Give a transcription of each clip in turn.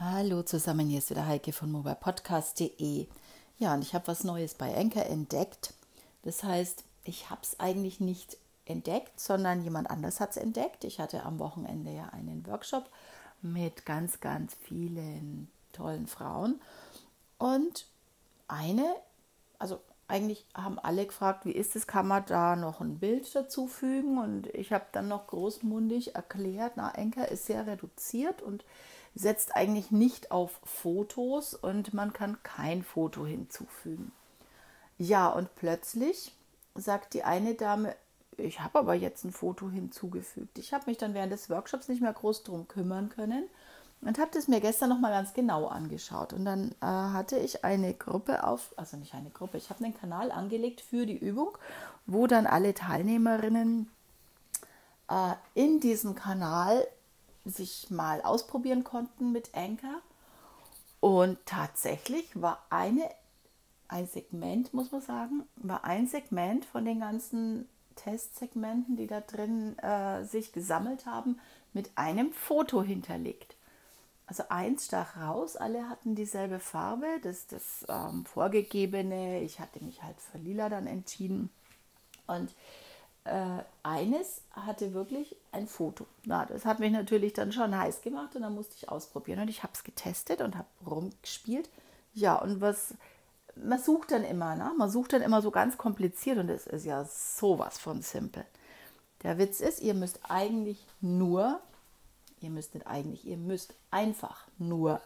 Hallo zusammen, hier ist wieder Heike von mobilepodcast.de. Ja, und ich habe was Neues bei Enker entdeckt. Das heißt, ich habe es eigentlich nicht entdeckt, sondern jemand anders hat es entdeckt. Ich hatte am Wochenende ja einen Workshop mit ganz, ganz vielen tollen Frauen. Und eine, also eigentlich haben alle gefragt, wie ist es, kann man da noch ein Bild dazu fügen? Und ich habe dann noch großmundig erklärt, na, Enker ist sehr reduziert und setzt eigentlich nicht auf Fotos und man kann kein Foto hinzufügen. Ja, und plötzlich sagt die eine Dame, ich habe aber jetzt ein Foto hinzugefügt. Ich habe mich dann während des Workshops nicht mehr groß drum kümmern können und habe das mir gestern noch mal ganz genau angeschaut. Und dann äh, hatte ich eine Gruppe auf, also nicht eine Gruppe, ich habe einen Kanal angelegt für die Übung, wo dann alle Teilnehmerinnen äh, in diesem Kanal sich mal ausprobieren konnten mit Anchor. Und tatsächlich war eine, ein Segment, muss man sagen, war ein Segment von den ganzen Testsegmenten, die da drin äh, sich gesammelt haben, mit einem Foto hinterlegt. Also eins stach raus, alle hatten dieselbe Farbe, das das ähm, vorgegebene. Ich hatte mich halt für lila dann entschieden. Und äh, eines hatte wirklich ein Foto. Na, das hat mich natürlich dann schon heiß gemacht und dann musste ich ausprobieren. Und ich habe es getestet und habe rumgespielt. Ja, und was man sucht dann immer, ne? man sucht dann immer so ganz kompliziert und es ist ja sowas von simpel. Der Witz ist, ihr müsst eigentlich nur, ihr müsst nicht eigentlich, ihr müsst einfach nur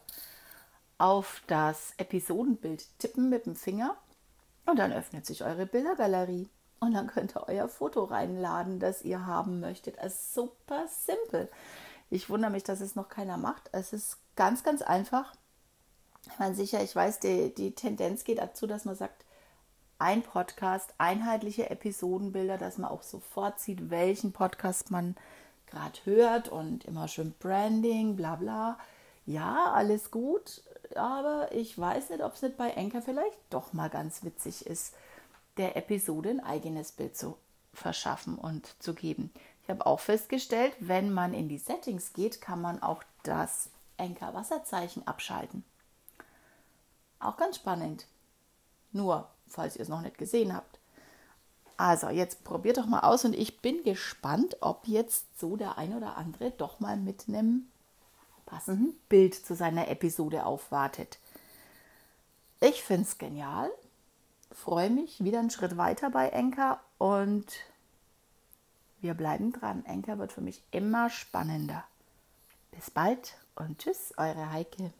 auf das Episodenbild tippen mit dem Finger und dann öffnet sich eure Bildergalerie. Und dann könnt ihr euer Foto reinladen, das ihr haben möchtet. Es ist super simpel. Ich wundere mich, dass es noch keiner macht. Es ist ganz, ganz einfach. Ich meine, sicher, ich weiß, die, die Tendenz geht dazu, dass man sagt, ein Podcast, einheitliche Episodenbilder, dass man auch sofort sieht, welchen Podcast man gerade hört und immer schön Branding, bla bla. Ja, alles gut, aber ich weiß nicht, ob es nicht bei Enker vielleicht doch mal ganz witzig ist der Episode ein eigenes Bild zu verschaffen und zu geben. Ich habe auch festgestellt, wenn man in die Settings geht, kann man auch das Enker Wasserzeichen abschalten. Auch ganz spannend. Nur, falls ihr es noch nicht gesehen habt. Also, jetzt probiert doch mal aus und ich bin gespannt, ob jetzt so der ein oder andere doch mal mit einem passenden Bild zu seiner Episode aufwartet. Ich finde es genial freue mich wieder einen Schritt weiter bei Enker und wir bleiben dran. Enker wird für mich immer spannender. Bis bald und tschüss, eure Heike.